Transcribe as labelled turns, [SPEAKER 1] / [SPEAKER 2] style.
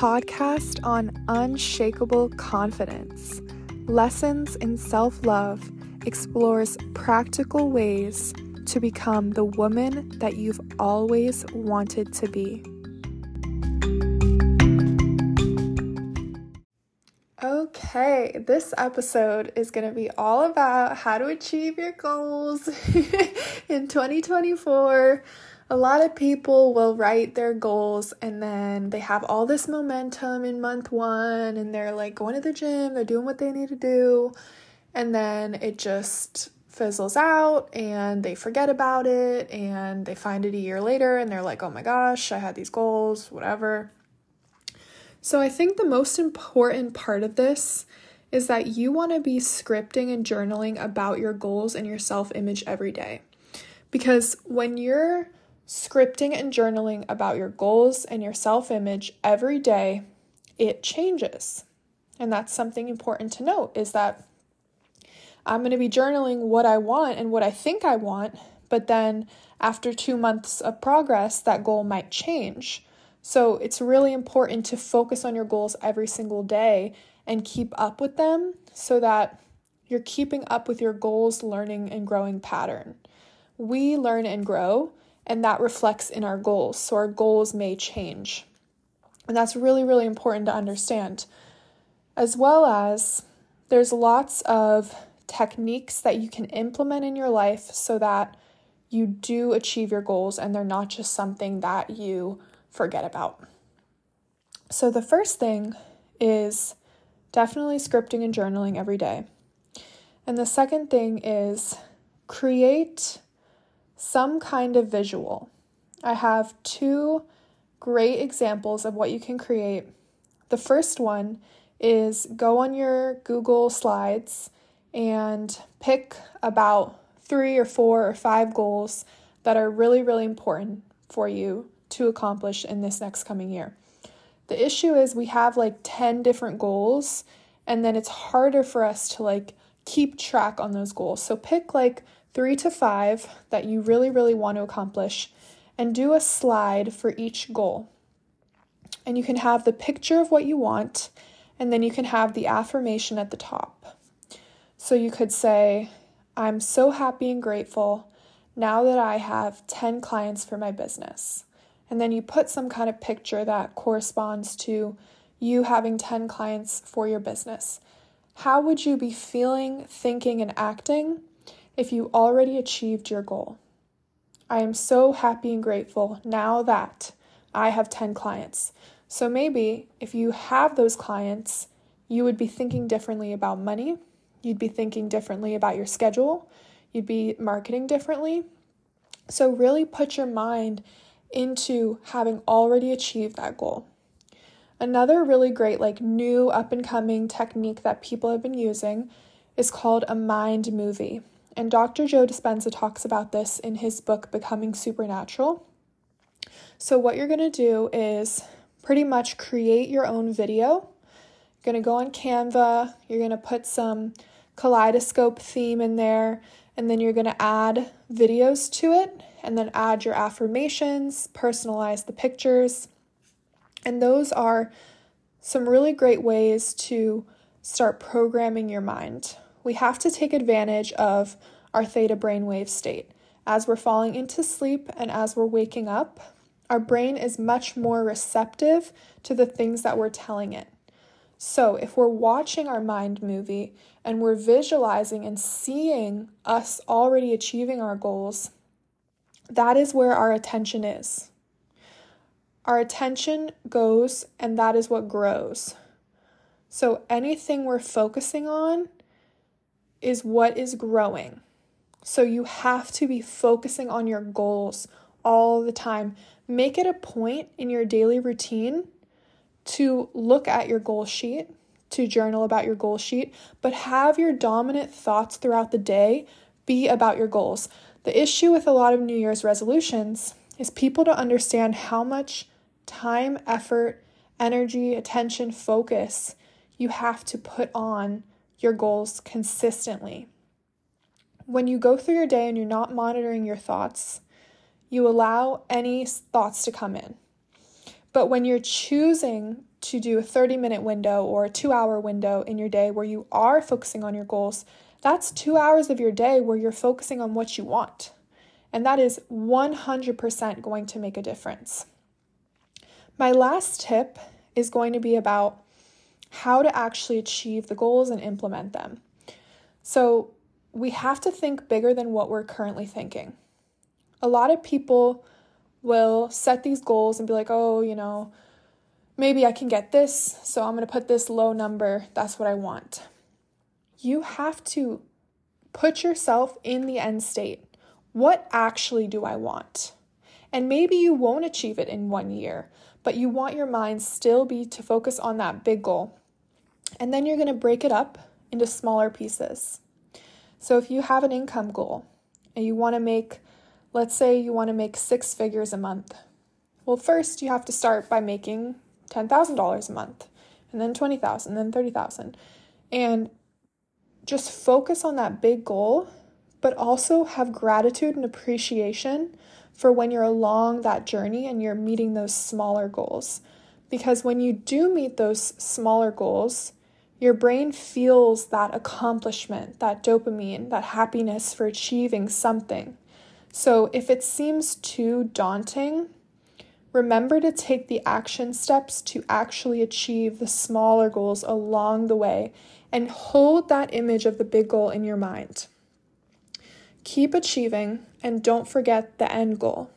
[SPEAKER 1] podcast on unshakable confidence. Lessons in self love explores practical ways to become the woman that you've always wanted to be. Okay, this episode is going to be all about how to achieve your goals in 2024 a lot of people will write their goals and then they have all this momentum in month one and they're like going to the gym, they're doing what they need to do, and then it just fizzles out and they forget about it and they find it a year later and they're like, oh my gosh, I had these goals, whatever. So I think the most important part of this is that you want to be scripting and journaling about your goals and your self image every day. Because when you're scripting and journaling about your goals and your self image every day, it changes. And that's something important to note is that I'm going to be journaling what I want and what I think I want, but then after two months of progress, that goal might change. So it's really important to focus on your goals every single day and keep up with them so that you're keeping up with your goals, learning, and growing pattern. We learn and grow and that reflects in our goals. So our goals may change. And that's really, really important to understand. As well as there's lots of techniques that you can implement in your life so that you do achieve your goals and they're not just something that you forget about. So, the first thing is definitely scripting and journaling every day. And the second thing is create some kind of visual. I have two great examples of what you can create. The first one is go on your Google Slides and pick about three or four or five goals that are really, really important for you to accomplish in this next coming year. The issue is we have like 10 different goals and then it's harder for us to like keep track on those goals. So pick like three to five that you really, really want to accomplish, and do a slide for each goal. And you can have the picture of what you want, and then you can have the affirmation at the top. So you could say, I'm so happy and grateful now that I have 10 clients for my business. And then you put some kind of picture that corresponds to you having 10 clients for your business. How would you be feeling, thinking, and acting if you already achieved your goal. I am so happy and grateful now that I have 10 clients. So maybe if you have those clients, you would be thinking differently about money, you'd be thinking differently about your schedule, you'd be marketing differently. So, really put your mind into having already achieved that goal. Another really great, like new up and coming technique that people have been using is called a mind movie. And Dr. Joe Dispenza talks about this in his book, Becoming Supernatural. So, what you're going to do is pretty much create your own video. You're going to go on Canva, you're going to put some kaleidoscope theme in there, and then you're going to add videos to it, and then add your affirmations, personalize the pictures. And those are some really great ways to start programming your mind we have to take advantage of our theta brainwave state. As we're falling into sleep and as we're waking up, our brain is much more receptive to the things that we're telling it. So, if we're watching our mind movie and we're visualizing and seeing us already achieving our goals, that is where our attention is. Our attention goes, and that is what grows. So, anything we're focusing on is what is growing. So you have to be focusing on your goals all the time. Make it a point in your daily routine to look at your goal sheet, to journal about your goal sheet, but have your dominant thoughts throughout the day be about your goals. The issue with a lot of New Year's resolutions is people don't understand how much time, effort, energy, attention, focus you have to put on your goals consistently. When you go through your day and you're not monitoring your thoughts, you allow any thoughts to come in. But when you're choosing to do a 30 minute window or a two hour window in your day where you are focusing on your goals, that's two hours of your day where you're focusing on what you want. And that is 100% going to make a difference. My last tip is going to be about how to actually achieve the goals and implement them. So, we have to think bigger than what we're currently thinking. A lot of people will set these goals and be like, oh, you know, maybe I can get this, so I'm going to put this low number. That's what I want. You have to put yourself in the end state. What actually do I want? And maybe you won't achieve it in one year, but you want your mind still be to focus on that big goal. And then you're going to break it up into smaller pieces. So if you have an income goal and you want to make, let's say you want to make six figures a month. Well, first you have to start by making $10,000 a month and then 20,000, then 30,000. And just focus on that big goal, but also have gratitude and appreciation for when you're along that journey and you're meeting those smaller goals. Because when you do meet those smaller goals, your brain feels that accomplishment, that dopamine, that happiness for achieving something. So if it seems too daunting, remember to take the action steps to actually achieve the smaller goals along the way and hold that image of the big goal in your mind. Keep achieving and don't forget the end goal.